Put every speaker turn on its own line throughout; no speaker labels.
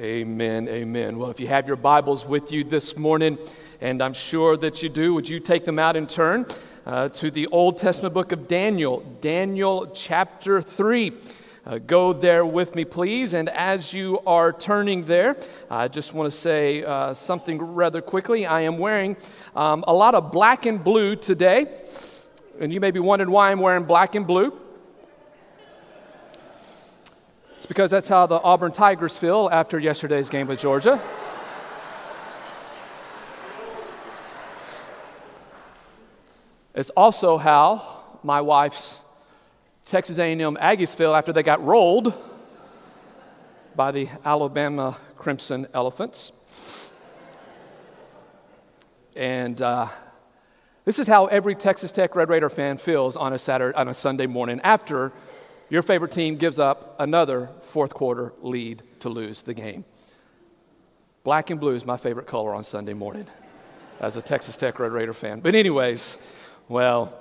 Amen, amen. Well, if you have your Bibles with you this morning, and I'm sure that you do, would you take them out in turn uh, to the Old Testament book of Daniel, Daniel chapter 3. Uh, go there with me, please. And as you are turning there, I just want to say uh, something rather quickly. I am wearing um, a lot of black and blue today. And you may be wondering why I'm wearing black and blue. It's because that's how the Auburn Tigers feel after yesterday's game with Georgia. It's also how my wife's Texas A&M Aggies feel after they got rolled by the Alabama Crimson Elephants. And uh, this is how every Texas Tech Red Raider fan feels on a Saturday, on a Sunday morning after your favorite team gives up another fourth quarter lead to lose the game. Black and blue is my favorite color on Sunday morning as a Texas Tech Red Raider fan. But, anyways, well,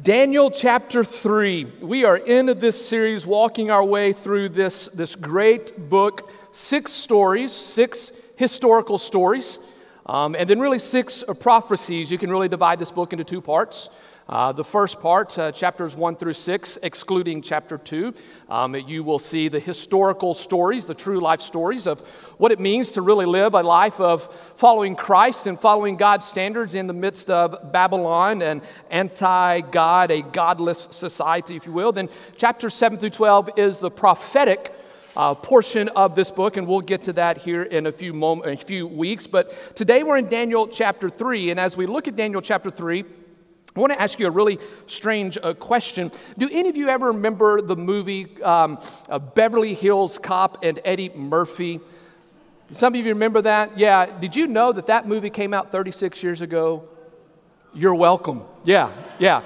Daniel chapter 3. We are into this series, walking our way through this, this great book. Six stories, six historical stories, um, and then really six prophecies. You can really divide this book into two parts. Uh, the first part, uh, chapters 1 through 6, excluding chapter 2, um, you will see the historical stories, the true life stories of what it means to really live a life of following Christ and following God's standards in the midst of Babylon and anti God, a godless society, if you will. Then, chapter 7 through 12 is the prophetic. Uh, portion of this book, and we'll get to that here in a few, mom- a few weeks. But today we're in Daniel chapter 3, and as we look at Daniel chapter 3, I want to ask you a really strange uh, question. Do any of you ever remember the movie um, uh, Beverly Hills Cop and Eddie Murphy? Some of you remember that? Yeah. Did you know that that movie came out 36 years ago? You're welcome. Yeah, yeah.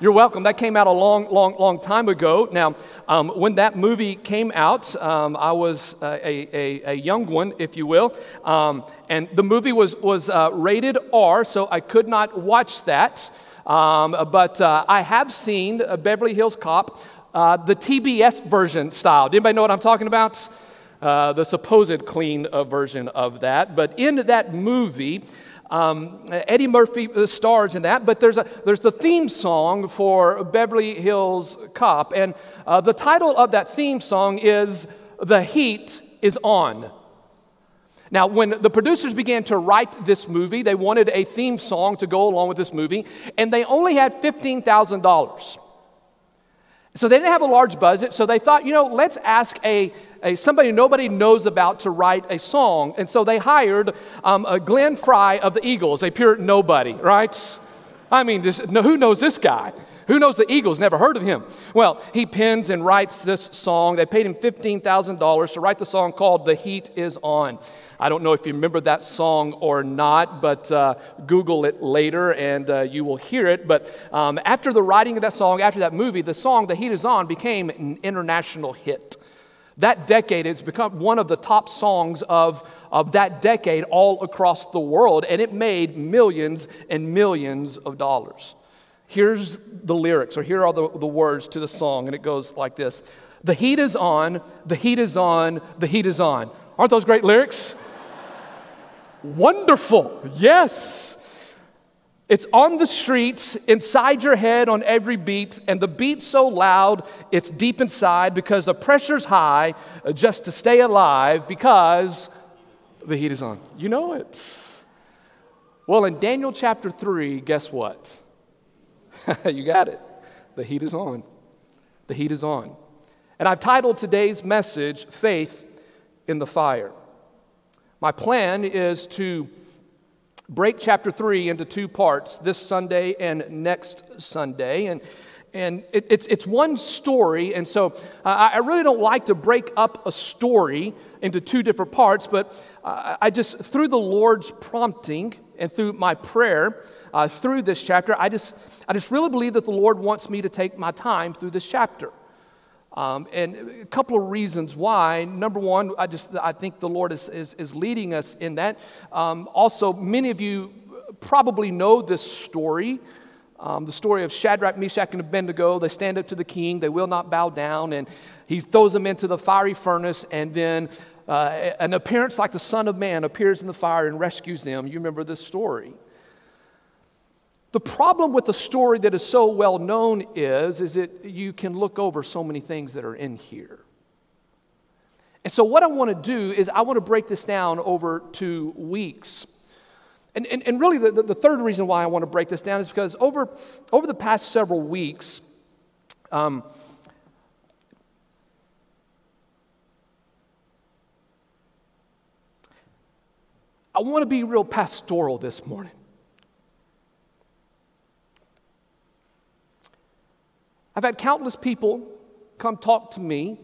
You're welcome. That came out a long, long, long time ago. Now, um, when that movie came out, um, I was uh, a, a, a, young one, if you will, um, and the movie was, was uh, rated R, so I could not watch that. Um, but uh, I have seen Beverly Hills Cop, uh, the TBS version style. Does anybody know what I'm talking about? Uh, the supposed clean uh, version of that. But in that movie, um, Eddie Murphy uh, stars in that, but there's, a, there's the theme song for Beverly Hills Cop. And uh, the title of that theme song is The Heat is On. Now, when the producers began to write this movie, they wanted a theme song to go along with this movie, and they only had $15,000. So they didn't have a large budget, so they thought, you know, let's ask a, a somebody nobody knows about to write a song. And so they hired um, Glenn Frey of the Eagles, a pure nobody, right? I mean, this, who knows this guy? Who knows the Eagles? Never heard of him. Well, he pens and writes this song. They paid him $15,000 to write the song called The Heat Is On. I don't know if you remember that song or not, but uh, Google it later and uh, you will hear it. But um, after the writing of that song, after that movie, the song The Heat Is On became an international hit. That decade, it's become one of the top songs of, of that decade all across the world, and it made millions and millions of dollars. Here's the lyrics, or here are the, the words to the song, and it goes like this The heat is on, the heat is on, the heat is on. Aren't those great lyrics? Wonderful, yes. It's on the streets, inside your head on every beat, and the beat's so loud, it's deep inside because the pressure's high just to stay alive because the heat is on. You know it. Well, in Daniel chapter 3, guess what? you got it. The heat is on. The heat is on. And I've titled today's message, Faith in the Fire. My plan is to break chapter 3 into two parts this Sunday and next Sunday. And, and it, it's, it's one story, and so uh, I really don't like to break up a story into two different parts, but uh, I just, through the Lord's prompting and through my prayer, uh, through this chapter, I just, I just really believe that the Lord wants me to take my time through this chapter. Um, and a couple of reasons why. Number one, I just I think the Lord is, is, is leading us in that. Um, also, many of you probably know this story. Um, the story of Shadrach, Meshach, and Abednego. They stand up to the king, they will not bow down, and he throws them into the fiery furnace, and then uh, an appearance like the Son of Man appears in the fire and rescues them. You remember this story. The problem with the story that is so well known is, is that you can look over so many things that are in here. And so, what I want to do is, I want to break this down over two weeks. And, and, and really, the, the third reason why I want to break this down is because over, over the past several weeks, um, I want to be real pastoral this morning. I've had countless people come talk to me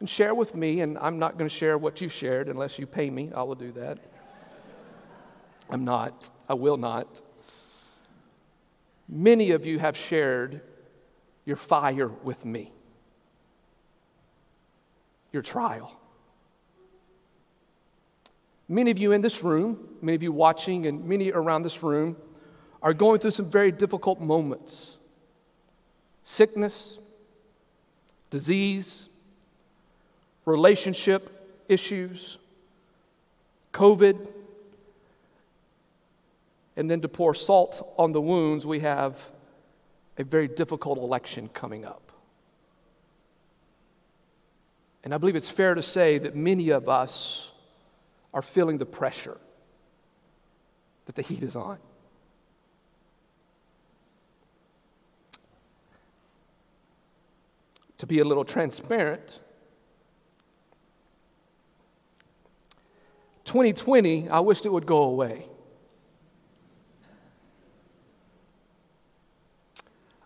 and share with me, and I'm not going to share what you shared unless you pay me. I will do that. I'm not. I will not. Many of you have shared your fire with me, your trial. Many of you in this room, many of you watching, and many around this room are going through some very difficult moments sickness, disease, relationship issues, COVID. And then to pour salt on the wounds, we have a very difficult election coming up. And I believe it's fair to say that many of us are feeling the pressure that the heat is on. To be a little transparent, 2020, I wished it would go away.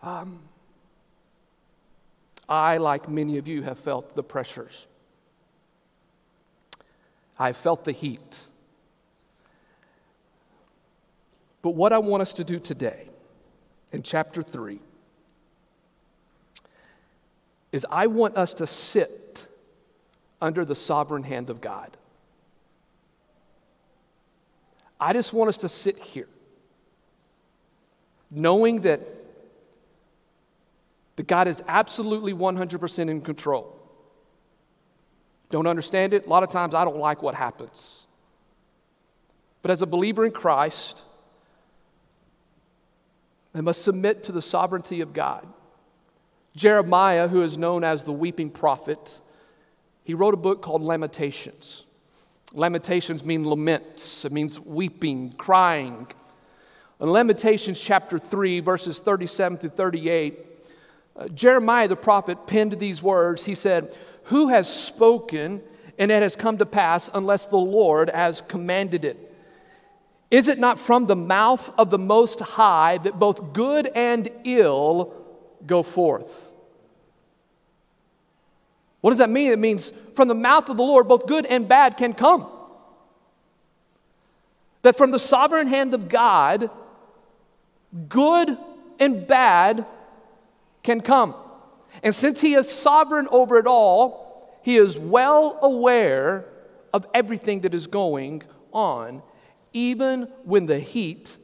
Um, I, like many of you, have felt the pressures. I felt the heat. But what I want us to do today in chapter 3 is I want us to sit under the sovereign hand of God. I just want us to sit here, knowing that, that God is absolutely 100% in control. Don't understand it? A lot of times I don't like what happens. But as a believer in Christ, I must submit to the sovereignty of God. Jeremiah, who is known as the weeping prophet, he wrote a book called Lamentations. Lamentations mean laments, it means weeping, crying. In Lamentations chapter 3, verses 37 through 38, uh, Jeremiah the prophet penned these words. He said, Who has spoken and it has come to pass unless the Lord has commanded it? Is it not from the mouth of the Most High that both good and ill go forth? What does that mean? It means from the mouth of the Lord, both good and bad can come. That from the sovereign hand of God, good and bad can come. And since He is sovereign over it all, He is well aware of everything that is going on, even when the heat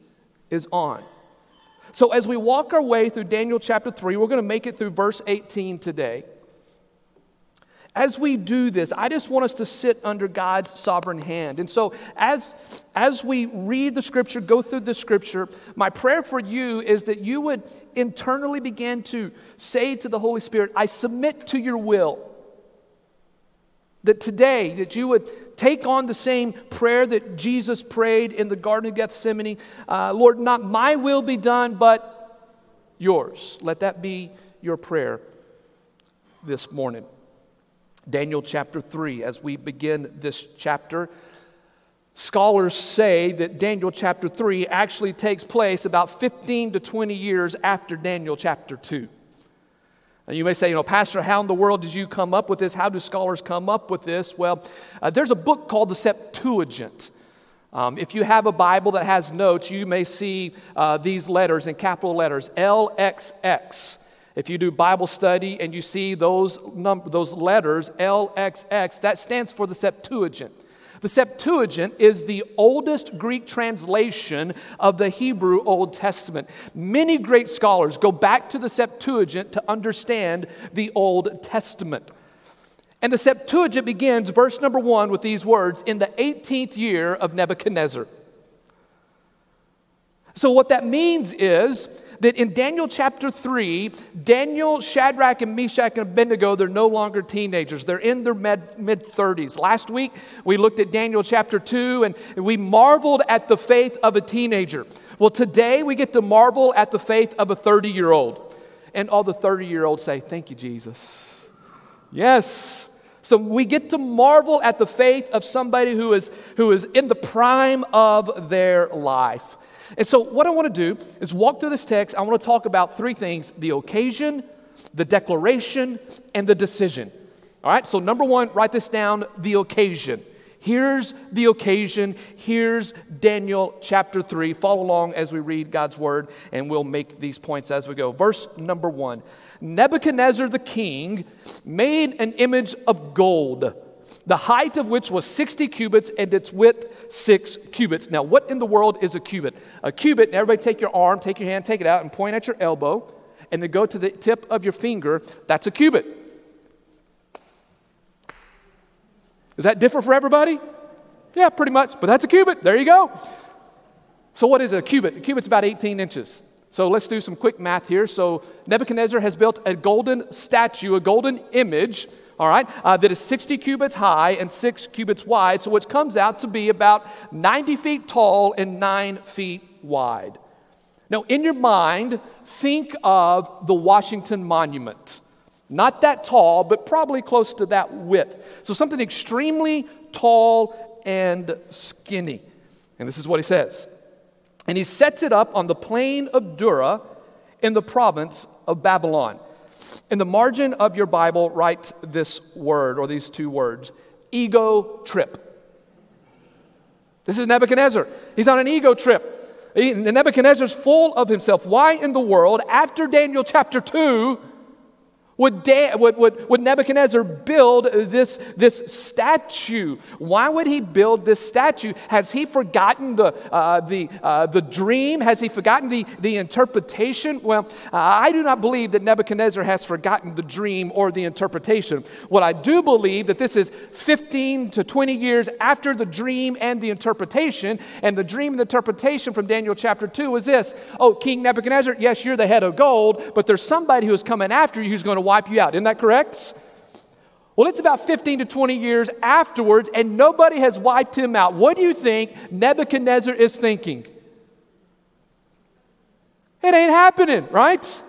is on. So, as we walk our way through Daniel chapter 3, we're going to make it through verse 18 today. As we do this, I just want us to sit under God's sovereign hand. And so, as, as we read the scripture, go through the scripture, my prayer for you is that you would internally begin to say to the Holy Spirit, I submit to your will. That today, that you would take on the same prayer that Jesus prayed in the Garden of Gethsemane uh, Lord, not my will be done, but yours. Let that be your prayer this morning. Daniel chapter 3, as we begin this chapter. Scholars say that Daniel chapter 3 actually takes place about 15 to 20 years after Daniel chapter 2. And you may say, you know, Pastor, how in the world did you come up with this? How do scholars come up with this? Well, uh, there's a book called the Septuagint. Um, if you have a Bible that has notes, you may see uh, these letters in capital letters LXX. If you do Bible study and you see those, num- those letters, LXX, that stands for the Septuagint. The Septuagint is the oldest Greek translation of the Hebrew Old Testament. Many great scholars go back to the Septuagint to understand the Old Testament. And the Septuagint begins verse number one with these words in the 18th year of Nebuchadnezzar. So, what that means is that in Daniel chapter 3, Daniel, Shadrach, and Meshach, and Abednego, they're no longer teenagers. They're in their mid 30s. Last week, we looked at Daniel chapter 2 and we marveled at the faith of a teenager. Well, today we get to marvel at the faith of a 30 year old. And all the 30 year olds say, Thank you, Jesus. Yes. So we get to marvel at the faith of somebody who is, who is in the prime of their life. And so, what I want to do is walk through this text. I want to talk about three things the occasion, the declaration, and the decision. All right, so number one, write this down the occasion. Here's the occasion. Here's Daniel chapter 3. Follow along as we read God's word, and we'll make these points as we go. Verse number one Nebuchadnezzar the king made an image of gold the height of which was 60 cubits and its width six cubits. Now, what in the world is a cubit? A cubit, everybody take your arm, take your hand, take it out, and point at your elbow, and then go to the tip of your finger. That's a cubit. Is that different for everybody? Yeah, pretty much, but that's a cubit. There you go. So, what is a cubit? A cubit's about 18 inches. So, let's do some quick math here. So, Nebuchadnezzar has built a golden statue, a golden image all right, uh, that is 60 cubits high and six cubits wide, so which comes out to be about 90 feet tall and nine feet wide. Now, in your mind, think of the Washington Monument. Not that tall, but probably close to that width. So, something extremely tall and skinny. And this is what he says. And he sets it up on the plain of Dura in the province of Babylon. In the margin of your Bible, write this word or these two words ego trip. This is Nebuchadnezzar. He's on an ego trip. He, Nebuchadnezzar's full of himself. Why in the world, after Daniel chapter 2, would, da- would, would, would, Nebuchadnezzar build this, this statue? Why would he build this statue? Has he forgotten the, uh, the, uh, the dream? Has he forgotten the, the interpretation? Well, I do not believe that Nebuchadnezzar has forgotten the dream or the interpretation. What I do believe that this is 15 to 20 years after the dream and the interpretation. And the dream and the interpretation from Daniel chapter 2 is this Oh, King Nebuchadnezzar, yes, you're the head of gold, but there's somebody who is coming after you who's going to wipe you out. Isn't that correct? Well, it's about 15 to 20 years afterwards, and nobody has wiped him out. What do you think Nebuchadnezzar is thinking? It ain't happening, right?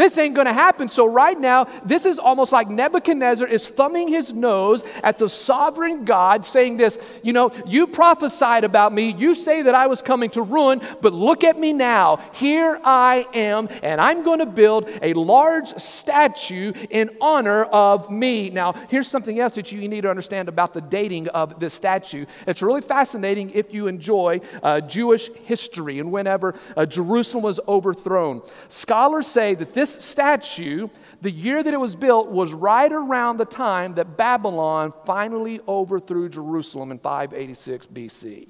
This ain't going to happen. So, right now, this is almost like Nebuchadnezzar is thumbing his nose at the sovereign God, saying this You know, you prophesied about me. You say that I was coming to ruin, but look at me now. Here I am, and I'm going to build a large statue in honor of me. Now, here's something else that you need to understand about the dating of this statue. It's really fascinating if you enjoy uh, Jewish history and whenever uh, Jerusalem was overthrown. Scholars say that this this statue, the year that it was built, was right around the time that Babylon finally overthrew Jerusalem in 586 BC.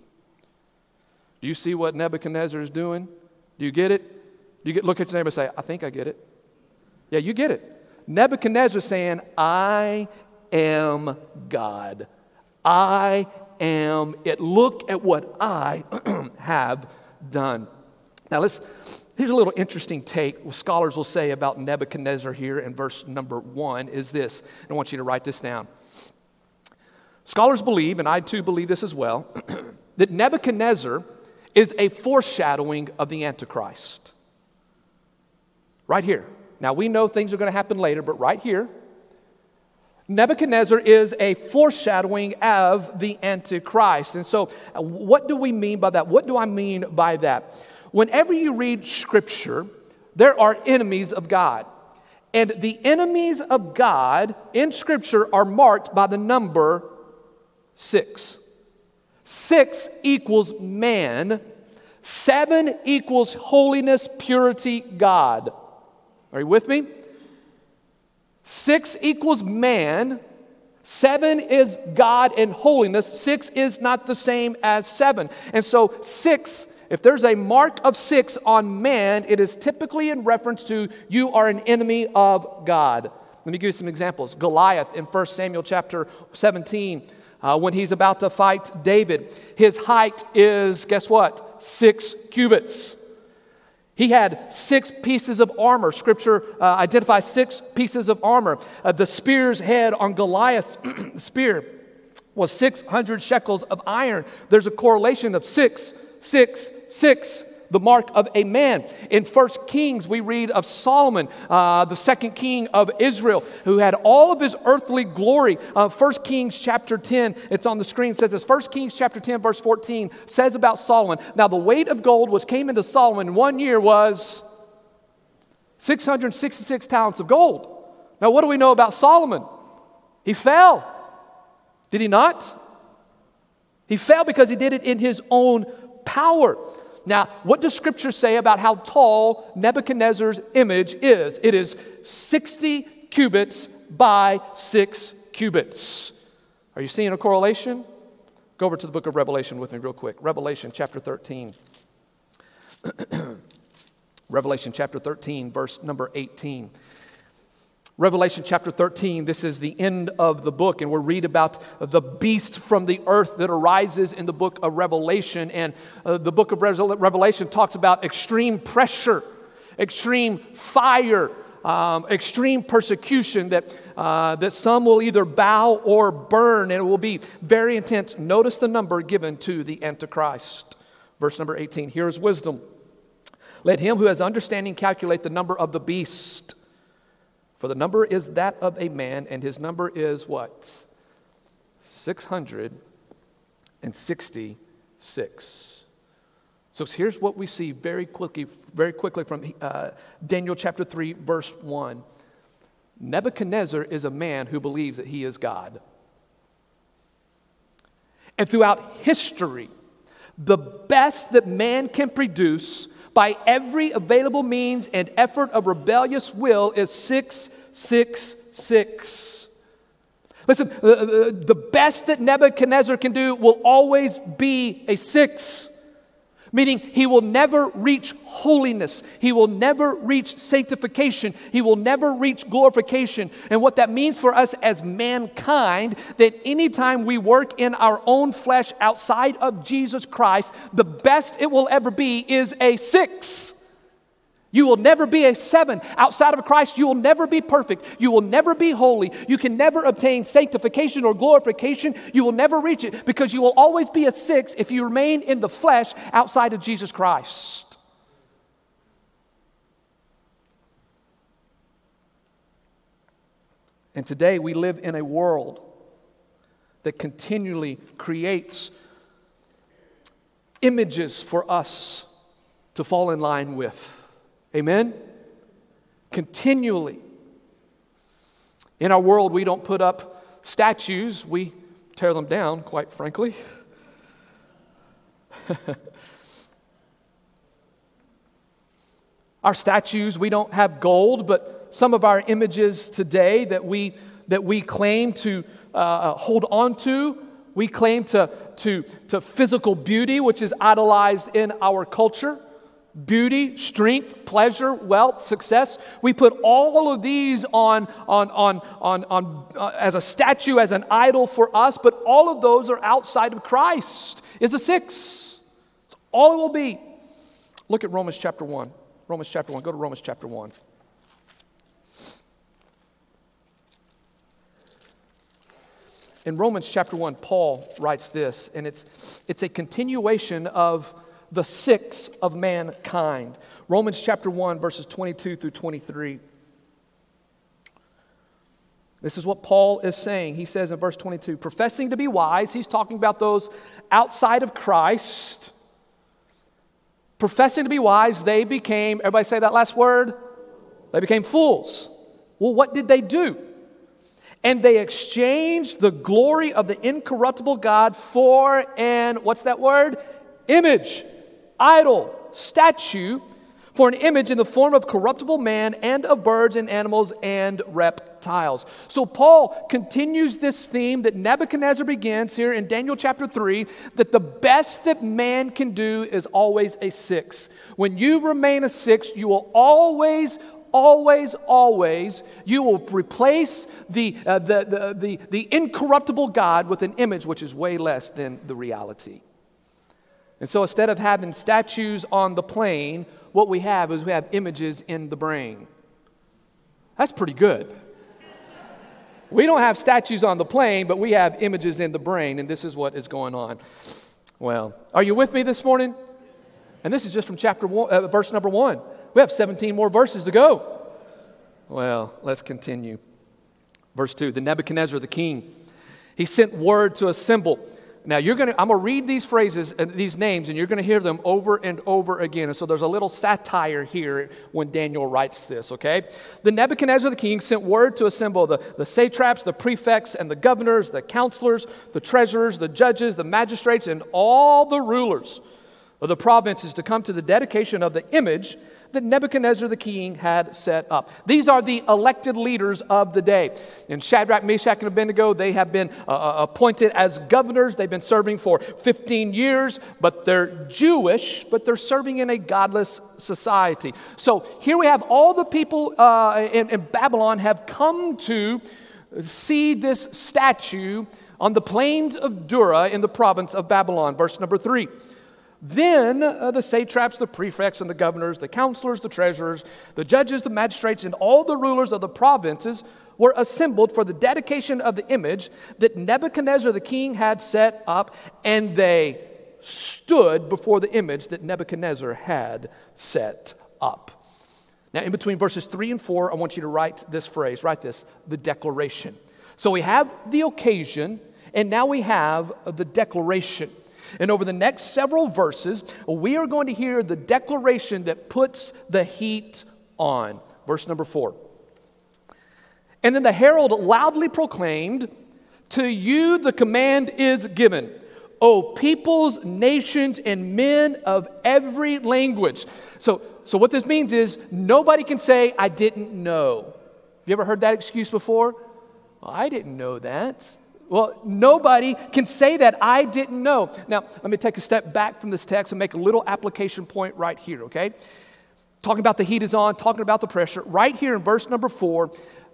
Do you see what Nebuchadnezzar is doing? Do you get it? Do you get, look at your neighbor and say, I think I get it. Yeah, you get it. Nebuchadnezzar saying, I am God. I am it. Look at what I have done. Now let's Here's a little interesting take what scholars will say about Nebuchadnezzar here in verse number one is this. I want you to write this down. Scholars believe, and I too believe this as well, that Nebuchadnezzar is a foreshadowing of the Antichrist. Right here. Now we know things are going to happen later, but right here, Nebuchadnezzar is a foreshadowing of the Antichrist. And so, uh, what do we mean by that? What do I mean by that? Whenever you read scripture, there are enemies of God. And the enemies of God in scripture are marked by the number six. Six equals man, seven equals holiness, purity, God. Are you with me? Six equals man, seven is God and holiness, six is not the same as seven. And so, six if there's a mark of six on man, it is typically in reference to you are an enemy of God. Let me give you some examples. Goliath in 1 Samuel chapter 17, uh, when he's about to fight David, his height is, guess what? Six cubits. He had six pieces of armor. Scripture uh, identifies six pieces of armor. Uh, the spear's head on Goliath's spear was 600 shekels of iron. There's a correlation of six, six, six the mark of a man. In First Kings, we read of Solomon, uh, the second king of Israel, who had all of his earthly glory. Uh, Kings chapter 10, it's on the screen, says this. First Kings chapter 10, verse 14 says about Solomon, Now the weight of gold was came into Solomon in one year was 666 talents of gold. Now, what do we know about Solomon? He fell. Did he not? He fell because he did it in his own power. Now, what does scripture say about how tall Nebuchadnezzar's image is? It is 60 cubits by 6 cubits. Are you seeing a correlation? Go over to the book of Revelation with me, real quick. Revelation chapter 13. Revelation chapter 13, verse number 18. Revelation chapter 13, this is the end of the book, and we'll read about the beast from the earth that arises in the book of Revelation. And uh, the book of Revelation talks about extreme pressure, extreme fire, um, extreme persecution that, uh, that some will either bow or burn, and it will be very intense. Notice the number given to the Antichrist. Verse number 18 Here is wisdom. Let him who has understanding calculate the number of the beast for the number is that of a man, and his number is what? 666. So here's what we see very quickly, very quickly from uh, Daniel chapter 3, verse 1. Nebuchadnezzar is a man who believes that he is God. And throughout history, the best that man can produce by every available means and effort of rebellious will is six 6 6. Listen, uh, uh, uh, the best that Nebuchadnezzar can do will always be a six, meaning he will never reach holiness. He will never reach sanctification. He will never reach glorification. And what that means for us as mankind, that anytime we work in our own flesh outside of Jesus Christ, the best it will ever be is a six. You will never be a seven. Outside of Christ, you will never be perfect. You will never be holy. You can never obtain sanctification or glorification. You will never reach it because you will always be a six if you remain in the flesh outside of Jesus Christ. And today we live in a world that continually creates images for us to fall in line with. Amen? Continually. In our world, we don't put up statues, we tear them down, quite frankly. our statues, we don't have gold, but some of our images today that we, that we claim to uh, uh hold on to, we claim to, to, to physical beauty, which is idolized in our culture beauty, strength, pleasure, wealth, success. We put all of these on, on, on, on, on uh, as a statue, as an idol for us, but all of those are outside of Christ. Is a six. It's all it will be. Look at Romans chapter 1. Romans chapter 1. Go to Romans chapter 1. In Romans chapter 1, Paul writes this, and it's, it's a continuation of the six of mankind. Romans chapter 1, verses 22 through 23. This is what Paul is saying. He says in verse 22 professing to be wise, he's talking about those outside of Christ. Professing to be wise, they became, everybody say that last word? They became fools. Well, what did they do? And they exchanged the glory of the incorruptible God for an, what's that word? Image idol, statue, for an image in the form of corruptible man and of birds and animals and reptiles. So Paul continues this theme that Nebuchadnezzar begins here in Daniel chapter 3 that the best that man can do is always a six. When you remain a six, you will always always, always, you will replace the, uh, the, the, the, the incorruptible God with an image which is way less than the reality. And so instead of having statues on the plain, what we have is we have images in the brain. That's pretty good. We don't have statues on the plain, but we have images in the brain, and this is what is going on. Well, are you with me this morning? And this is just from chapter one, uh, verse number one. We have 17 more verses to go. Well, let's continue. Verse 2 The Nebuchadnezzar, the king, he sent word to assemble now you're going to I'm going to read these phrases and these names and you're going to hear them over and over again. And so there's a little satire here when Daniel writes this, okay? The Nebuchadnezzar the king sent word to assemble the, the satraps, the prefects and the governors, the counselors, the treasurers, the judges, the magistrates and all the rulers of the provinces to come to the dedication of the image that Nebuchadnezzar the king had set up. These are the elected leaders of the day. In Shadrach, Meshach, and Abednego, they have been uh, uh, appointed as governors. They've been serving for 15 years, but they're Jewish, but they're serving in a godless society. So here we have all the people uh, in, in Babylon have come to see this statue on the plains of Dura in the province of Babylon. Verse number three. Then uh, the satraps, the prefects, and the governors, the counselors, the treasurers, the judges, the magistrates, and all the rulers of the provinces were assembled for the dedication of the image that Nebuchadnezzar the king had set up, and they stood before the image that Nebuchadnezzar had set up. Now, in between verses 3 and 4, I want you to write this phrase write this the declaration. So we have the occasion, and now we have the declaration. And over the next several verses, we are going to hear the declaration that puts the heat on. Verse number four. And then the herald loudly proclaimed, To you the command is given, O peoples, nations, and men of every language. So, so what this means is nobody can say, I didn't know. Have you ever heard that excuse before? Well, I didn't know that. Well, nobody can say that. I didn't know. Now, let me take a step back from this text and make a little application point right here, okay? Talking about the heat is on, talking about the pressure. Right here in verse number four,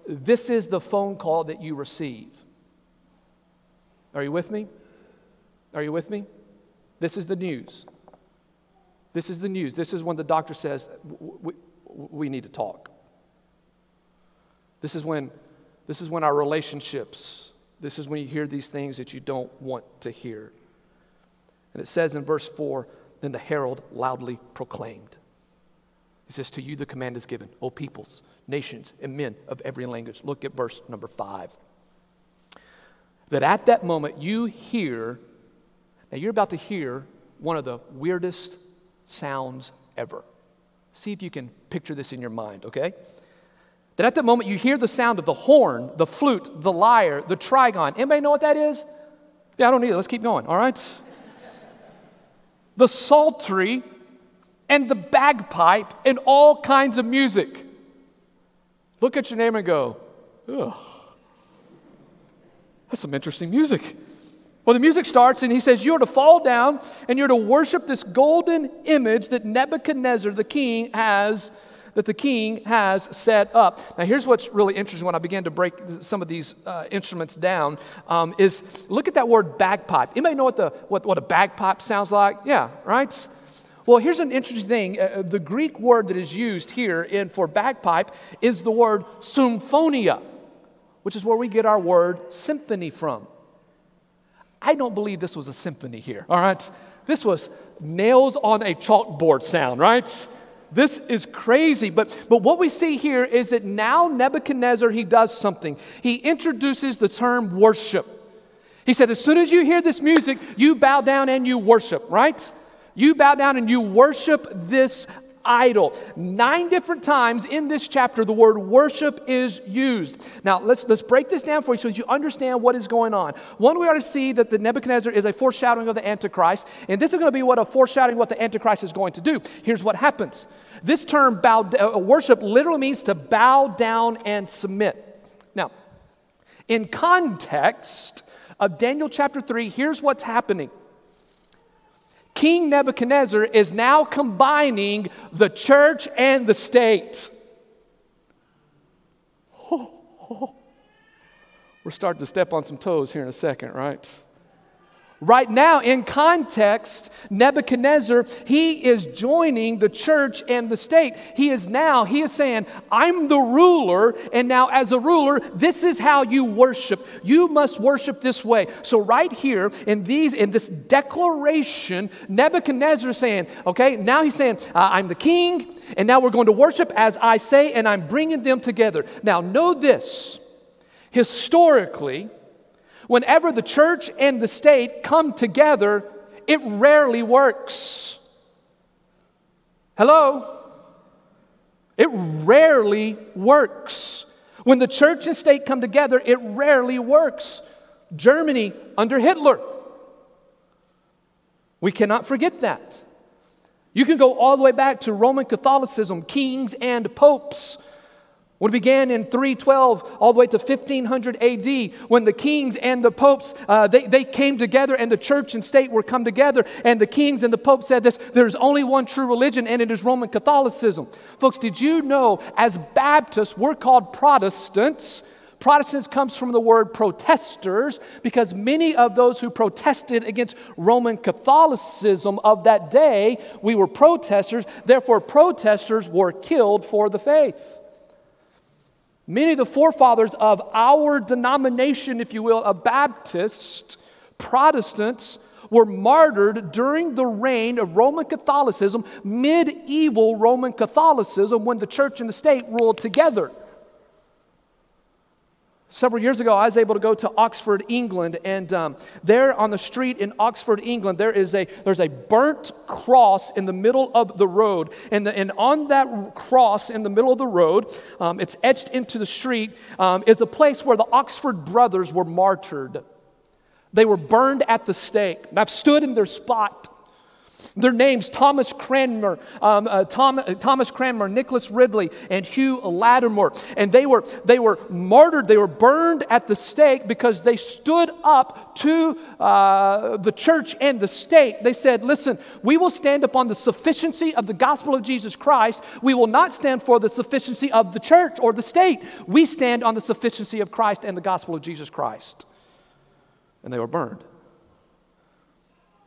this is the phone call that you receive. Are you with me? Are you with me? This is the news. This is the news. This is when the doctor says, we, we need to talk. This is when, this is when our relationships this is when you hear these things that you don't want to hear. And it says in verse 4 Then the herald loudly proclaimed. He says, To you the command is given, O peoples, nations, and men of every language. Look at verse number 5. That at that moment you hear, now you're about to hear one of the weirdest sounds ever. See if you can picture this in your mind, okay? That at that moment you hear the sound of the horn, the flute, the lyre, the trigon. Anybody know what that is? Yeah, I don't either. Let's keep going, all right? the psaltery and the bagpipe and all kinds of music. Look at your name and go, ugh, that's some interesting music. Well, the music starts and he says, You're to fall down and you're to worship this golden image that Nebuchadnezzar, the king, has that the king has set up. Now, here's what's really interesting when I began to break some of these uh, instruments down um, is look at that word bagpipe. Anybody know what, the, what, what a bagpipe sounds like? Yeah, right? Well, here's an interesting thing. Uh, uh, the Greek word that is used here in, for bagpipe is the word symphonia, which is where we get our word symphony from. I don't believe this was a symphony here, all right? This was nails on a chalkboard sound, right? This is crazy. But, but what we see here is that now Nebuchadnezzar, he does something. He introduces the term worship. He said, as soon as you hear this music, you bow down and you worship, right? You bow down and you worship this idol. Nine different times in this chapter, the word worship is used. Now, let's, let's break this down for you so you understand what is going on. One, we to see that the Nebuchadnezzar is a foreshadowing of the Antichrist, and this is going to be what a foreshadowing what the Antichrist is going to do. Here's what happens. This term bow, uh, worship literally means to bow down and submit. Now, in context of Daniel chapter 3, here's what's happening. King Nebuchadnezzar is now combining the church and the state. Oh, oh. We're starting to step on some toes here in a second, right? Right now, in context, Nebuchadnezzar, he is joining the church and the state. He is now, he is saying, I'm the ruler, and now as a ruler, this is how you worship. You must worship this way. So, right here in these, in this declaration, Nebuchadnezzar is saying, okay, now he's saying, uh, I'm the king, and now we're going to worship as I say, and I'm bringing them together. Now, know this historically, Whenever the church and the state come together, it rarely works. Hello? It rarely works. When the church and state come together, it rarely works. Germany under Hitler. We cannot forget that. You can go all the way back to Roman Catholicism, kings and popes. When it began in 312 all the way to 1500 AD, when the kings and the popes, uh, they, they came together and the church and state were come together, and the kings and the popes said this, there's only one true religion and it is Roman Catholicism. Folks, did you know as Baptists, we're called Protestants? Protestants comes from the word protesters because many of those who protested against Roman Catholicism of that day, we were protesters, therefore protesters were killed for the faith. Many of the forefathers of our denomination, if you will, of Baptists, Protestants, were martyred during the reign of Roman Catholicism, medieval Roman Catholicism, when the church and the state ruled together. Several years ago, I was able to go to Oxford, England, and um, there on the street in Oxford, England, there is a there's a burnt cross in the middle of the road, and, the, and on that cross in the middle of the road, um, it's etched into the street, um, is the place where the Oxford brothers were martyred. They were burned at the stake. And I've stood in their spot. Their names Thomas Cranmer, um, uh, Tom, uh, Thomas Cranmer, Nicholas Ridley, and Hugh Latimer. And they were, they were martyred, they were burned at the stake because they stood up to uh, the church and the state. They said, Listen, we will stand upon the sufficiency of the gospel of Jesus Christ. We will not stand for the sufficiency of the church or the state. We stand on the sufficiency of Christ and the gospel of Jesus Christ. And they were burned.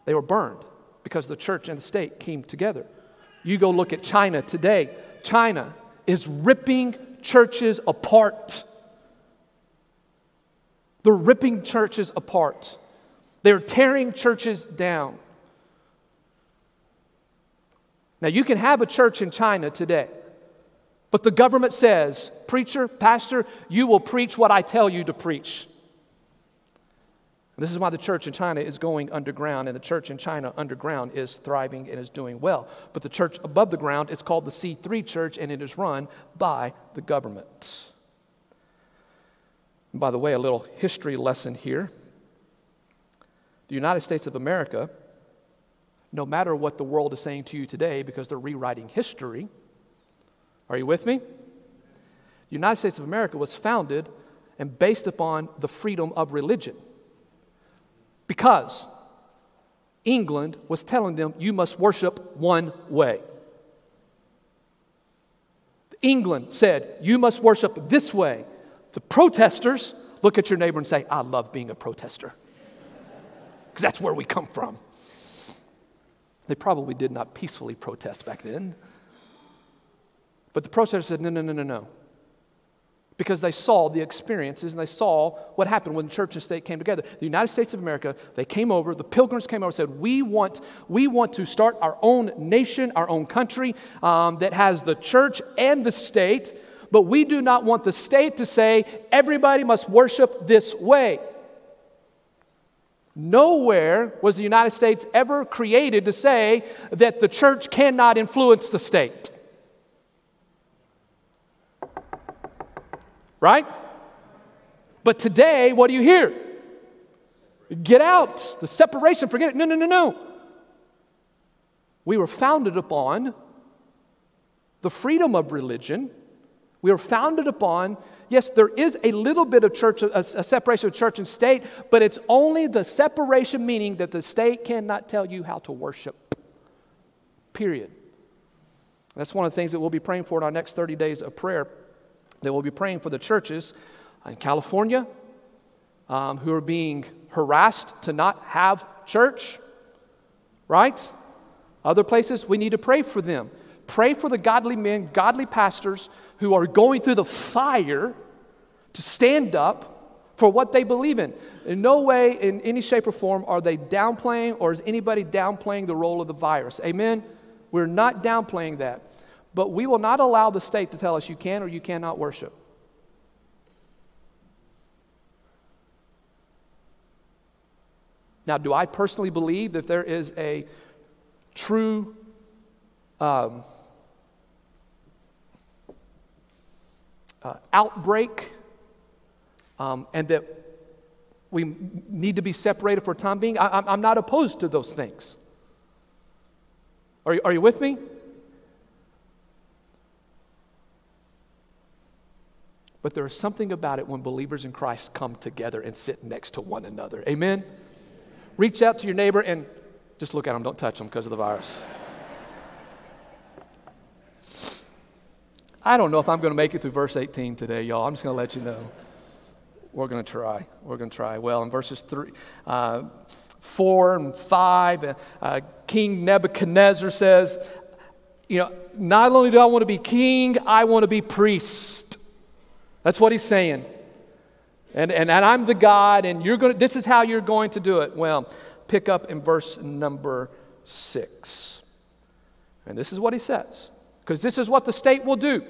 They were burned because the church and the state came together. You go look at China today. China is ripping churches apart. They're ripping churches apart. They're tearing churches down. Now, you can have a church in China today, but the government says, Preacher, pastor, you will preach what I tell you to preach. This is why the church in China is going underground, and the church in China underground is thriving and is doing well. But the church above the ground is called the C3 church, and it is run by the government. And by the way, a little history lesson here. The United States of America, no matter what the world is saying to you today, because they're rewriting history, are you with me? The United States of America was founded and based upon the freedom of religion. Because England was telling them, you must worship one way. England said, you must worship this way. The protesters look at your neighbor and say, I love being a protester. Because that's where we come from. They probably did not peacefully protest back then. But the protesters said, no, no, no, no, no because they saw the experiences and they saw what happened when church and state came together. The United States of America, they came over, the pilgrims came over and said, We want, we want to start our own nation, our own country um, that has the church and the state, but we do not want the state to say, Everybody must worship this way. Nowhere was the United States ever created to say that the church cannot influence the state. Right? But today, what do you hear? Get out, the separation, forget it. No, no, no, no. We were founded upon the freedom of religion. We were founded upon, yes, there is a little bit of church, a, a separation of church and state, but it's only the separation, meaning that the state cannot tell you how to worship. Period. That's one of the things that we'll be praying for in our next 30 days of prayer that we'll be praying for the churches in California um, who are being harassed to not have church, right? Other places, we need to pray for them. Pray for the godly men, godly pastors who are going through the fire to stand up for what they believe in. In no way, in any shape or form, are they downplaying or is anybody downplaying the role of the virus. Amen? We're not downplaying that. But we will not allow the state to tell us you can or you cannot worship. Now, do I personally believe that there is a true um, uh, outbreak um, and that we need to be separated for time being? I, am not opposed to those things. Are you, are you with me? But there is something about it when believers in Christ come together and sit next to one another. Amen? Reach out to your neighbor and just look at them. Don't touch them because of the virus. I don't know if I'm going to make it through verse 18 today, y'all. I'm just going to let you know. We're going to try. We're going to try. Well, in verses three, uh, 4 and 5, uh, King Nebuchadnezzar says, You know, not only do I want to be king, I want to be priest. That's what he's saying. And, and, and I'm the God, and you're going to, this is how you're going to do it. Well, pick up in verse number 6. And this is what he says, because this is what the state will do.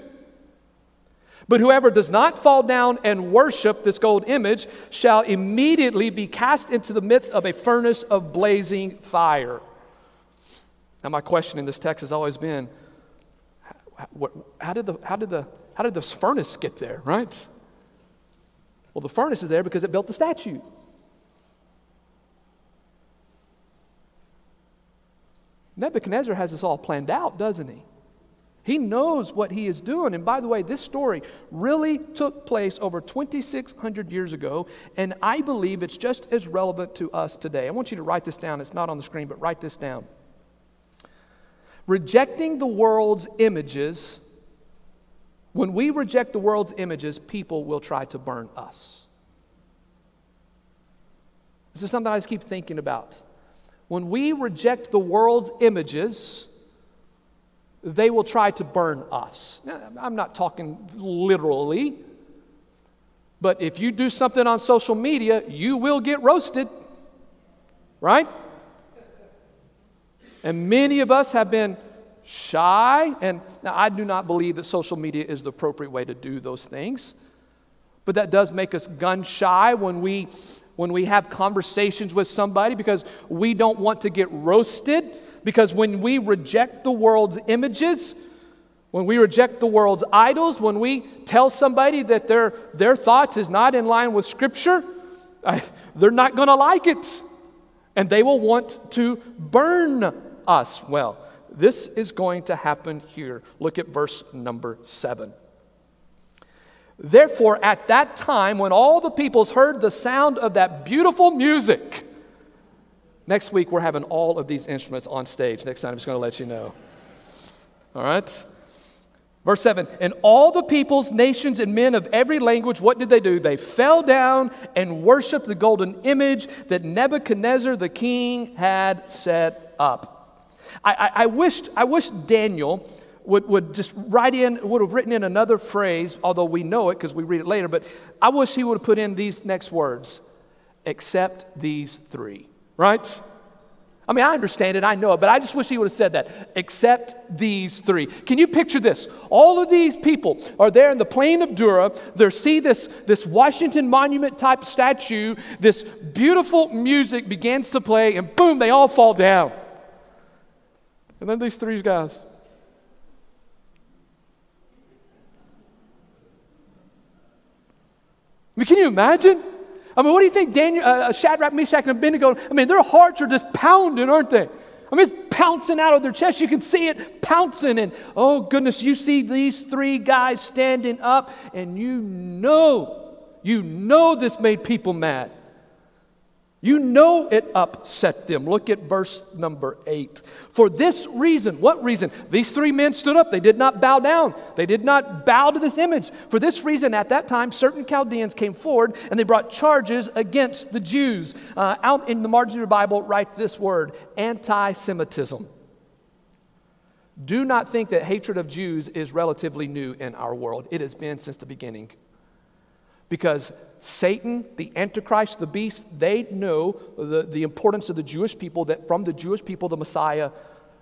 But whoever does not fall down and worship this gold image shall immediately be cast into the midst of a furnace of blazing fire. Now, my question in this text has always been how did, the, how, did, the, how did this furnace get there, right? Well, the furnace is there because it built the statue. Nebuchadnezzar has this all planned out, doesn't he? He knows what he is doing. And by the way, this story really took place over 2,600 years ago, and I believe it's just as relevant to us today. I want you to write this down. It's not on the screen, but write this down. Rejecting the world's images, when we reject the world's images, people will try to burn us. This is something I just keep thinking about. When we reject the world's images, they will try to burn us. Now, I'm not talking literally, but if you do something on social media, you will get roasted, right? And many of us have been shy, and now I do not believe that social media is the appropriate way to do those things, but that does make us gun shy when we when we have conversations with somebody because we don't want to get roasted because when we reject the world's images, when we reject the world's idols, when we tell somebody that their, their thoughts is not in line with Scripture, I, they're not going to like it. And they will want to burn us. Well, this is going to happen here. Look at verse number seven. Therefore, at that time, when all the peoples heard the sound of that beautiful music, Next week, we're having all of these instruments on stage. Next time, I'm just going to let you know. All right? Verse 7 And all the peoples, nations, and men of every language, what did they do? They fell down and worshiped the golden image that Nebuchadnezzar the king had set up. I, I, I wished, I wish Daniel would, would just write in, would have written in another phrase, although we know it because we read it later, but I wish he would have put in these next words except these three right? I mean, I understand it, I know it, but I just wish he would have said that, except these three. Can you picture this? All of these people are there in the plain of Dura. They see this, this Washington Monument type statue. This beautiful music begins to play, and boom, they all fall down. And then these three guys. I mean, can you imagine? I mean, what do you think Daniel, uh, uh, Shadrach, Meshach, and Abednego, I mean, their hearts are just pounding, aren't they? I mean, it's pouncing out of their chest. You can see it pouncing. And oh, goodness, you see these three guys standing up, and you know, you know this made people mad. You know it upset them. Look at verse number eight. For this reason, what reason? These three men stood up. They did not bow down, they did not bow to this image. For this reason, at that time, certain Chaldeans came forward and they brought charges against the Jews. Uh, out in the margin of your Bible, write this word anti Semitism. Do not think that hatred of Jews is relatively new in our world, it has been since the beginning. Because Satan, the Antichrist, the beast, they know the, the importance of the Jewish people, that from the Jewish people the Messiah,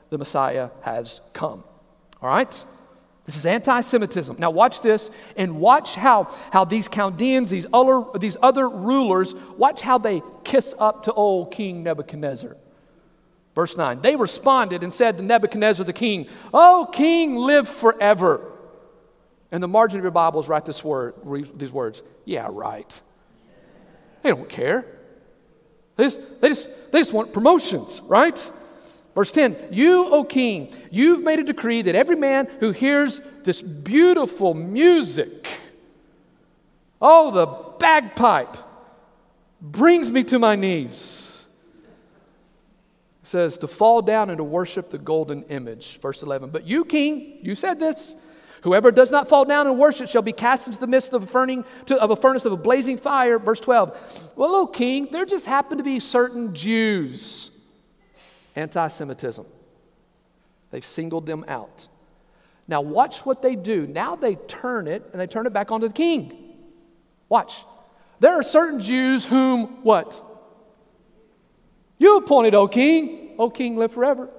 the Messiah has come. All right? This is anti Semitism. Now, watch this and watch how, how these Chaldeans, these other, these other rulers, watch how they kiss up to old King Nebuchadnezzar. Verse 9 They responded and said to Nebuchadnezzar the king, Oh, king, live forever. In the margin of your Bibles, write this word, these words. Yeah, right. They don't care. They just, they, just, they just want promotions, right? Verse 10 You, O king, you've made a decree that every man who hears this beautiful music, oh, the bagpipe, brings me to my knees. It says to fall down and to worship the golden image. Verse 11. But you, king, you said this. Whoever does not fall down and worship shall be cast into the midst of a, furning, to, of a furnace of a blazing fire. Verse 12. Well, O king, there just happen to be certain Jews. Anti Semitism. They've singled them out. Now, watch what they do. Now they turn it and they turn it back onto the king. Watch. There are certain Jews whom what? You appointed, O king. O king, live forever.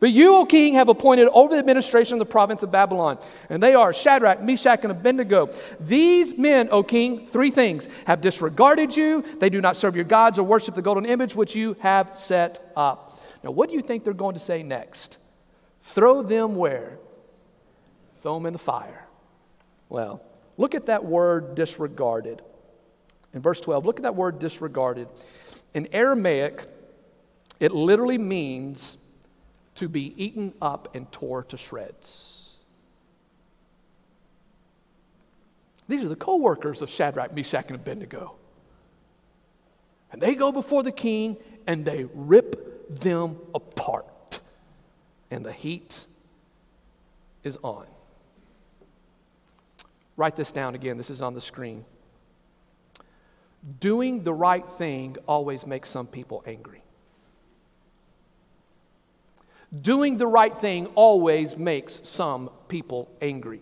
But you, O king, have appointed over the administration of the province of Babylon. And they are Shadrach, Meshach, and Abednego. These men, O king, three things have disregarded you. They do not serve your gods or worship the golden image which you have set up. Now, what do you think they're going to say next? Throw them where? Throw them in the fire. Well, look at that word disregarded. In verse 12, look at that word disregarded. In Aramaic, it literally means to be eaten up and tore to shreds. These are the co workers of Shadrach, Meshach, and Abednego. And they go before the king and they rip them apart. And the heat is on. Write this down again. This is on the screen. Doing the right thing always makes some people angry. Doing the right thing always makes some people angry.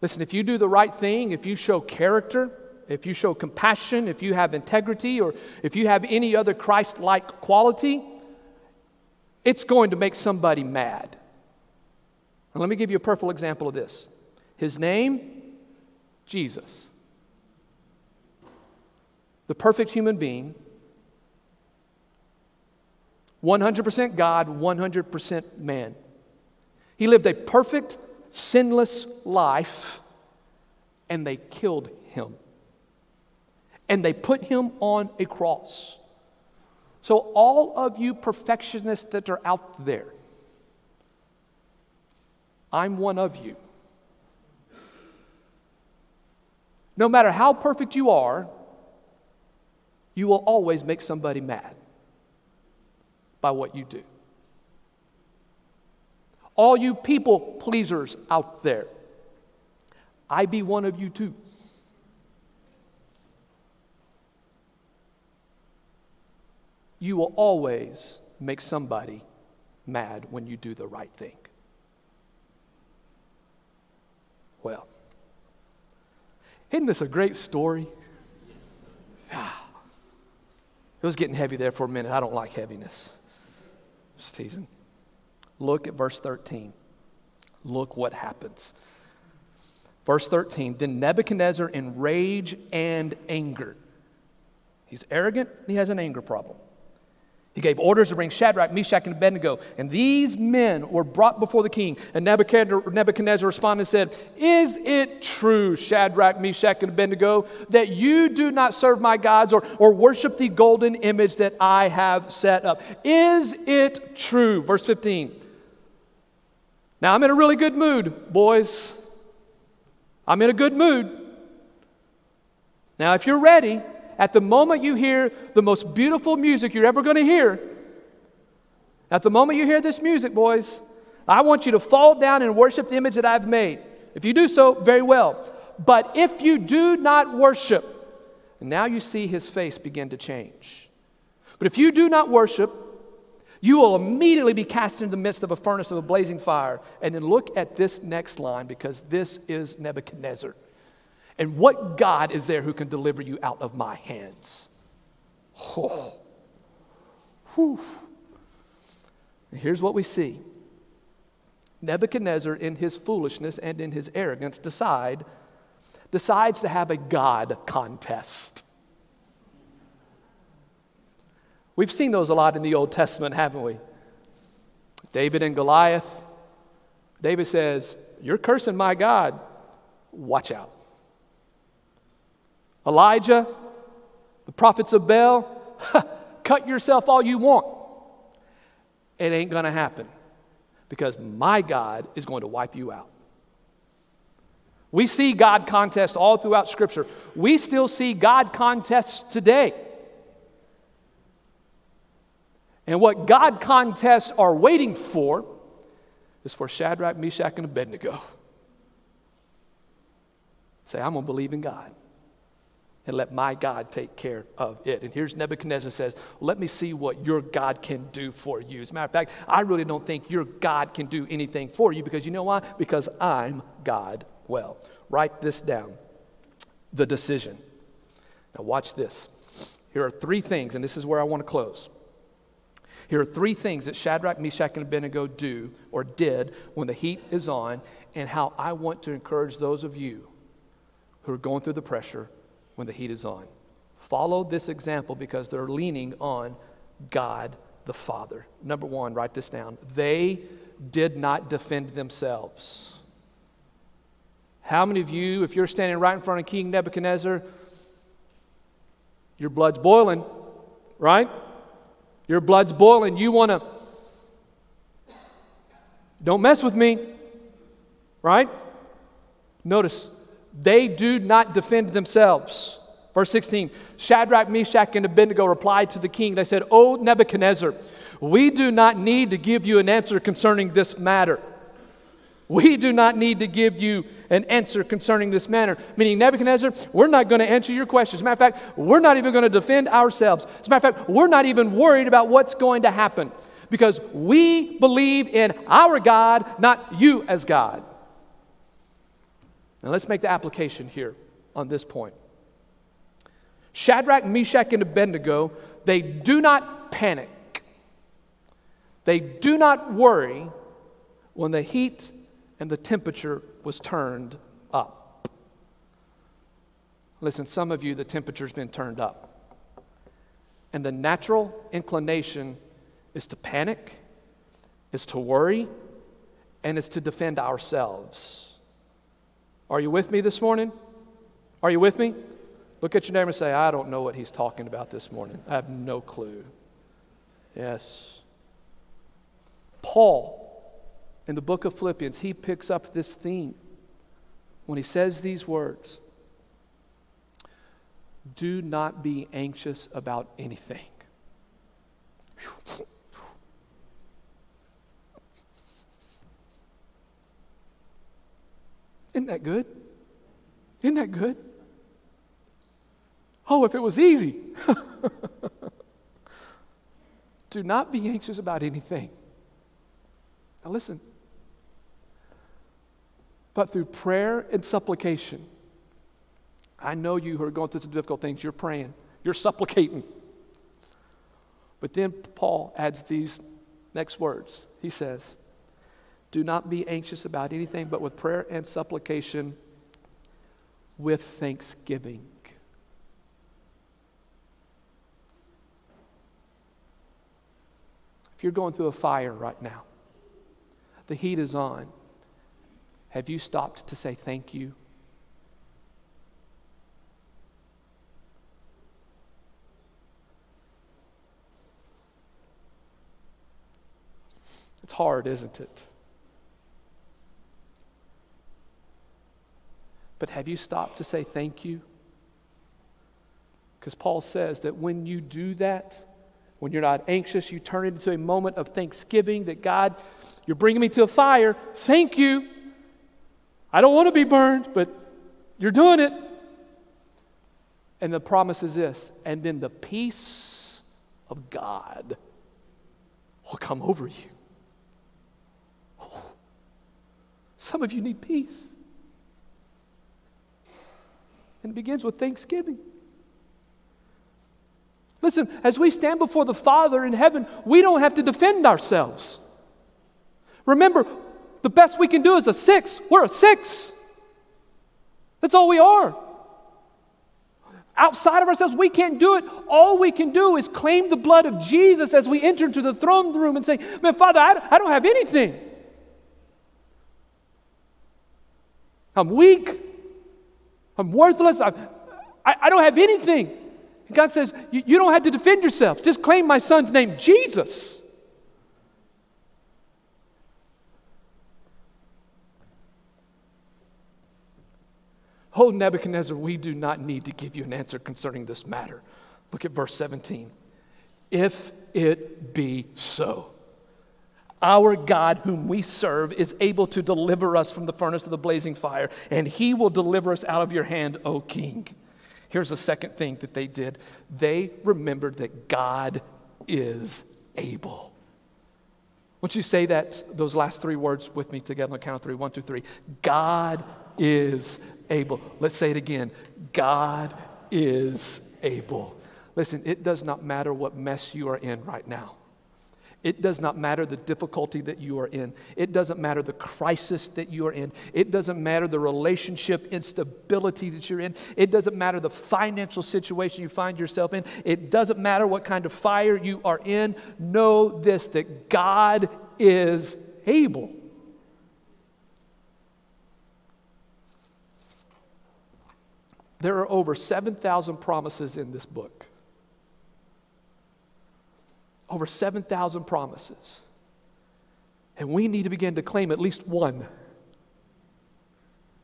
Listen, if you do the right thing, if you show character, if you show compassion, if you have integrity, or if you have any other Christ like quality, it's going to make somebody mad. And let me give you a perfect example of this. His name, Jesus. The perfect human being 100% God, 100% man. He lived a perfect, sinless life, and they killed him. And they put him on a cross. So, all of you perfectionists that are out there, I'm one of you. No matter how perfect you are, you will always make somebody mad by what you do. All you people pleasers out there, I be one of you too. You will always make somebody mad when you do the right thing. Well, isn't this a great story? It was getting heavy there for a minute. I don't like heaviness. Just teasing. Look at verse 13. Look what happens. Verse 13 Then Nebuchadnezzar, in rage and anger, he's arrogant, he has an anger problem. He gave orders to bring Shadrach, Meshach, and Abednego. And these men were brought before the king. And Nebuchadnezzar, Nebuchadnezzar responded and said, Is it true, Shadrach, Meshach, and Abednego, that you do not serve my gods or, or worship the golden image that I have set up? Is it true? Verse 15. Now I'm in a really good mood, boys. I'm in a good mood. Now, if you're ready, at the moment you hear the most beautiful music you're ever going to hear, at the moment you hear this music, boys, I want you to fall down and worship the image that I've made. If you do so, very well. But if you do not worship, now you see his face begin to change. But if you do not worship, you will immediately be cast into the midst of a furnace of a blazing fire. And then look at this next line because this is Nebuchadnezzar. And what God is there who can deliver you out of my hands? Oh. Whew. here's what we see Nebuchadnezzar, in his foolishness and in his arrogance, decide, decides to have a God contest. We've seen those a lot in the Old Testament, haven't we? David and Goliath. David says, You're cursing my God. Watch out. Elijah, the prophets of Baal, cut yourself all you want. It ain't going to happen because my God is going to wipe you out. We see God contests all throughout Scripture. We still see God contests today. And what God contests are waiting for is for Shadrach, Meshach, and Abednego. Say, I'm going to believe in God and let my God take care of it. And here's Nebuchadnezzar says, Let me see what your God can do for you. As a matter of fact, I really don't think your God can do anything for you because you know why? Because I'm God. Well, write this down the decision. Now, watch this. Here are three things, and this is where I want to close. Here are three things that Shadrach, Meshach, and Abednego do or did when the heat is on, and how I want to encourage those of you who are going through the pressure when the heat is on. Follow this example because they're leaning on God the Father. Number one, write this down. They did not defend themselves. How many of you, if you're standing right in front of King Nebuchadnezzar, your blood's boiling, right? Your blood's boiling. You want to, don't mess with me, right? Notice, they do not defend themselves. Verse 16 Shadrach, Meshach, and Abednego replied to the king. They said, O Nebuchadnezzar, we do not need to give you an answer concerning this matter. We do not need to give you an answer concerning this matter. Meaning, Nebuchadnezzar, we're not going to answer your questions. Matter of fact, we're not even going to defend ourselves. As a matter of fact, we're not even worried about what's going to happen because we believe in our God, not you as God. Now, let's make the application here on this point. Shadrach, Meshach, and Abednego, they do not panic. They do not worry when the heat and the temperature was turned up. Listen, some of you, the temperature's been turned up. And the natural inclination is to panic, is to worry, and is to defend ourselves. Are you with me this morning? Are you with me? Look at your neighbor and say, I don't know what he's talking about this morning. I have no clue. Yes. Paul in the book of Philippians, he picks up this theme when he says these words Do not be anxious about anything. Isn't that good? Isn't that good? Oh, if it was easy. Do not be anxious about anything. Now, listen, but through prayer and supplication. I know you who are going through some difficult things, you're praying, you're supplicating. But then Paul adds these next words. He says, Do not be anxious about anything, but with prayer and supplication, with thanksgiving. If you're going through a fire right now, the heat is on. Have you stopped to say thank you? It's hard, isn't it? But have you stopped to say thank you? Because Paul says that when you do that, when you're not anxious, you turn it into a moment of thanksgiving that God, you're bringing me to a fire. Thank you. I don't want to be burned, but you're doing it. And the promise is this and then the peace of God will come over you. Oh, some of you need peace. And it begins with thanksgiving. Listen, as we stand before the Father in heaven, we don't have to defend ourselves. Remember, the best we can do is a six. We're a six. That's all we are. Outside of ourselves, we can't do it. All we can do is claim the blood of Jesus as we enter into the throne room and say, Man, Father, I, I don't have anything. I'm weak. I'm worthless. I, I, I don't have anything. And God says, you, don't have to defend yourself. Just claim my son's name, Jesus. Oh, Nebuchadnezzar, we do not need to give you an answer concerning this matter. Look at verse 17. If it be so, our God, whom we serve, is able to deliver us from the furnace of the blazing fire, and he will deliver us out of your hand, O king. Here's the second thing that they did they remembered that God is able. Won't you say that, those last three words with me together on the count of three? One, two, three. God is able. Let's say it again. God is able. Listen, it does not matter what mess you are in right now. It does not matter the difficulty that you are in. It doesn't matter the crisis that you are in. It doesn't matter the relationship instability that you're in. It doesn't matter the financial situation you find yourself in. It doesn't matter what kind of fire you are in. Know this that God is able. There are over 7,000 promises in this book over 7,000 promises. And we need to begin to claim at least one.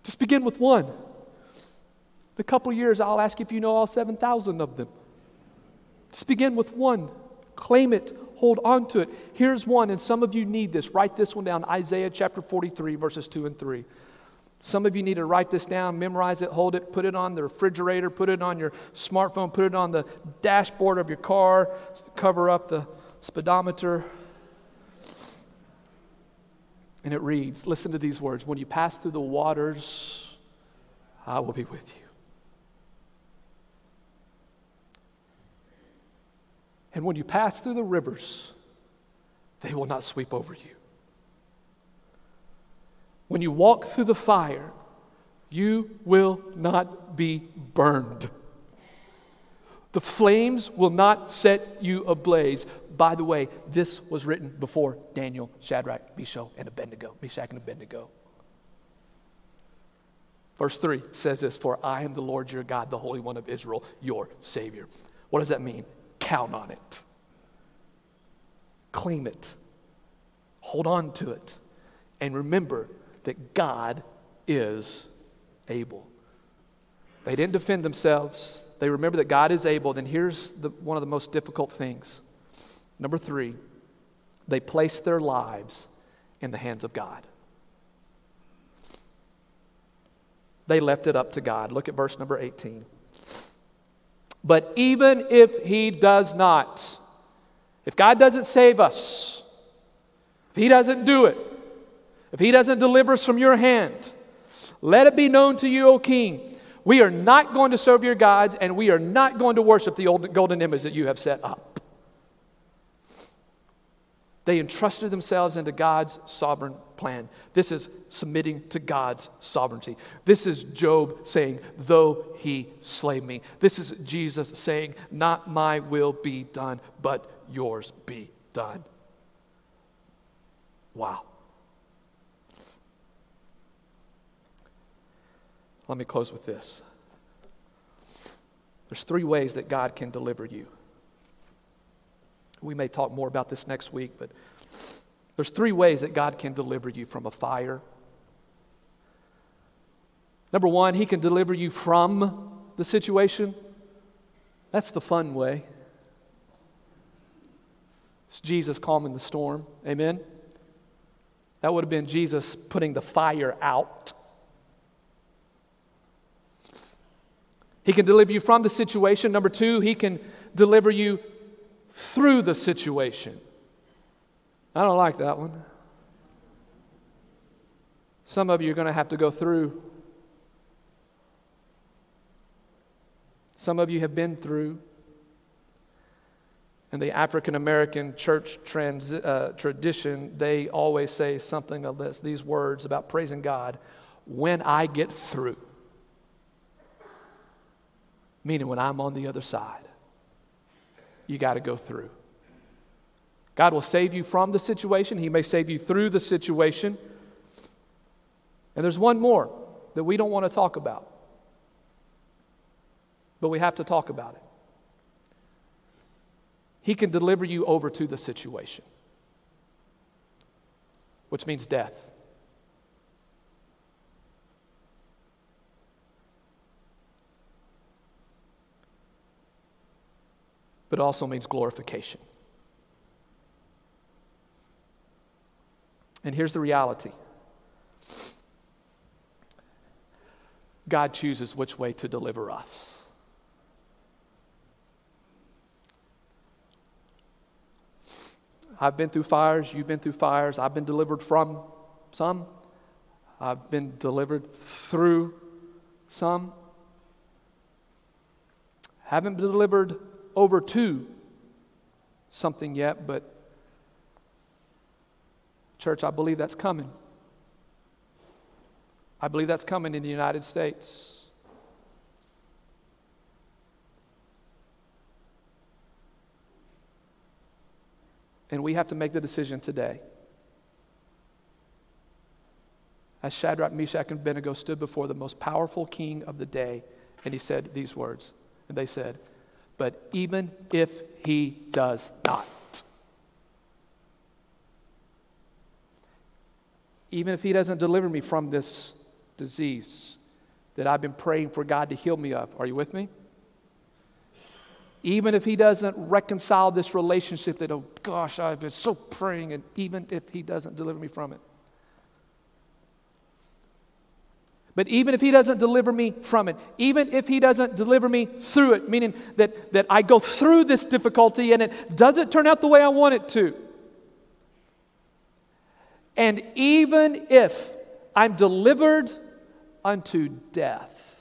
Just begin with one. In a couple years, I'll ask if you know all 7,000 of them. Just begin with one. Claim it. Hold on to it. Here's one, and some of you need this. Write this one down Isaiah chapter 43, verses 2 and 3. Some of you need to write this down, memorize it, hold it, put it on the refrigerator, put it on your smartphone, put it on the dashboard of your car, cover up the speedometer. And it reads Listen to these words When you pass through the waters, I will be with you. And when you pass through the rivers, they will not sweep over you. When you walk through the fire, you will not be burned. The flames will not set you ablaze. By the way, this was written before Daniel, Shadrach, Meshach, and Abednego. Meshach and Abednego. Verse 3 says this For I am the Lord your God, the Holy One of Israel, your Savior. What does that mean? Count on it, claim it, hold on to it, and remember that God is able. They didn't defend themselves, they remember that God is able. Then here's the, one of the most difficult things. Number three, they place their lives in the hands of God. They left it up to God. Look at verse number 18. But even if He does not, if God doesn't save us, if He doesn't do it, if He doesn't deliver us from your hand, let it be known to you, O King, we are not going to serve your gods and we are not going to worship the old golden image that you have set up. They entrusted themselves into God's sovereign plan. This is submitting to God's sovereignty. This is Job saying, Though he slay me. This is Jesus saying, Not my will be done, but yours be done. Wow. Let me close with this. There's three ways that God can deliver you. We may talk more about this next week, but there's three ways that God can deliver you from a fire. Number one, He can deliver you from the situation. That's the fun way. It's Jesus calming the storm. Amen? That would have been Jesus putting the fire out. He can deliver you from the situation. Number two, he can deliver you through the situation. I don't like that one. Some of you are going to have to go through. Some of you have been through. In the African American church trans, uh, tradition, they always say something of this these words about praising God when I get through. Meaning, when I'm on the other side, you got to go through. God will save you from the situation, He may save you through the situation. And there's one more that we don't want to talk about, but we have to talk about it. He can deliver you over to the situation, which means death. But it also means glorification. And here's the reality God chooses which way to deliver us. I've been through fires, you've been through fires, I've been delivered from some, I've been delivered through some. Haven't been delivered over to something yet, but church, I believe that's coming. I believe that's coming in the United States. And we have to make the decision today. As Shadrach, Meshach, and Abednego stood before the most powerful king of the day, and he said these words. And they said, But even if he does not, even if he doesn't deliver me from this disease that I've been praying for God to heal me of, are you with me? Even if he doesn't reconcile this relationship that, oh gosh, I've been so praying, and even if he doesn't deliver me from it. But even if he doesn't deliver me from it, even if he doesn't deliver me through it, meaning that, that I go through this difficulty and it doesn't turn out the way I want it to, and even if I'm delivered unto death,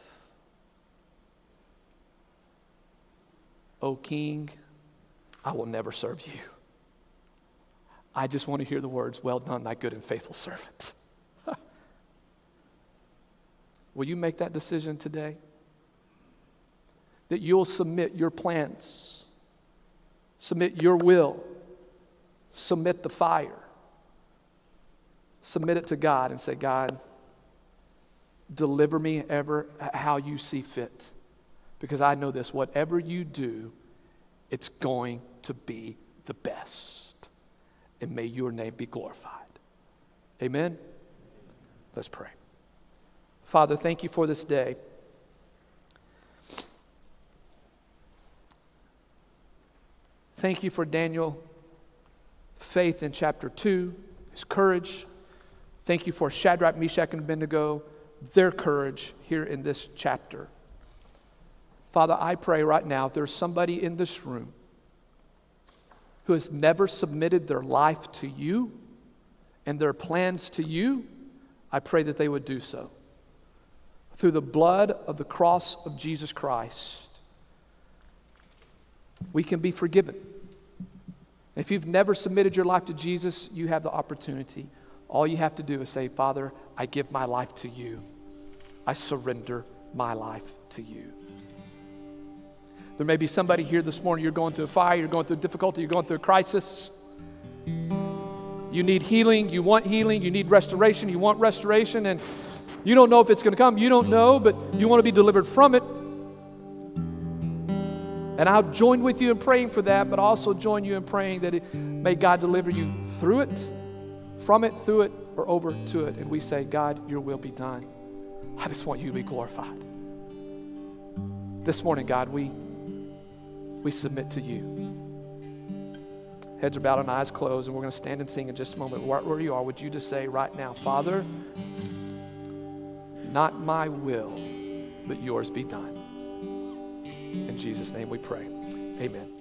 O King, I will never serve you. I just want to hear the words, Well done, thy good and faithful servant. Will you make that decision today? That you'll submit your plans, submit your will, submit the fire, submit it to God and say, God, deliver me ever how you see fit. Because I know this whatever you do, it's going to be the best. And may your name be glorified. Amen? Let's pray. Father, thank you for this day. Thank you for Daniel' faith in chapter 2, his courage. Thank you for Shadrach, Meshach, and Abednego, their courage here in this chapter. Father, I pray right now if there's somebody in this room who has never submitted their life to you and their plans to you, I pray that they would do so. Through the blood of the cross of Jesus Christ, we can be forgiven. If you've never submitted your life to Jesus, you have the opportunity. All you have to do is say, Father, I give my life to you. I surrender my life to you. There may be somebody here this morning, you're going through a fire, you're going through difficulty, you're going through a crisis. You need healing, you want healing, you need restoration, you want restoration, and you don't know if it's going to come. You don't know, but you want to be delivered from it. And I'll join with you in praying for that, but also join you in praying that it, may God deliver you through it, from it, through it, or over to it. And we say, God, your will be done. I just want you to be glorified. This morning, God, we, we submit to you. Heads are bowed and eyes closed, and we're going to stand and sing in just a moment. Right where you are, would you just say right now, Father, not my will, but yours be done. In Jesus' name we pray. Amen.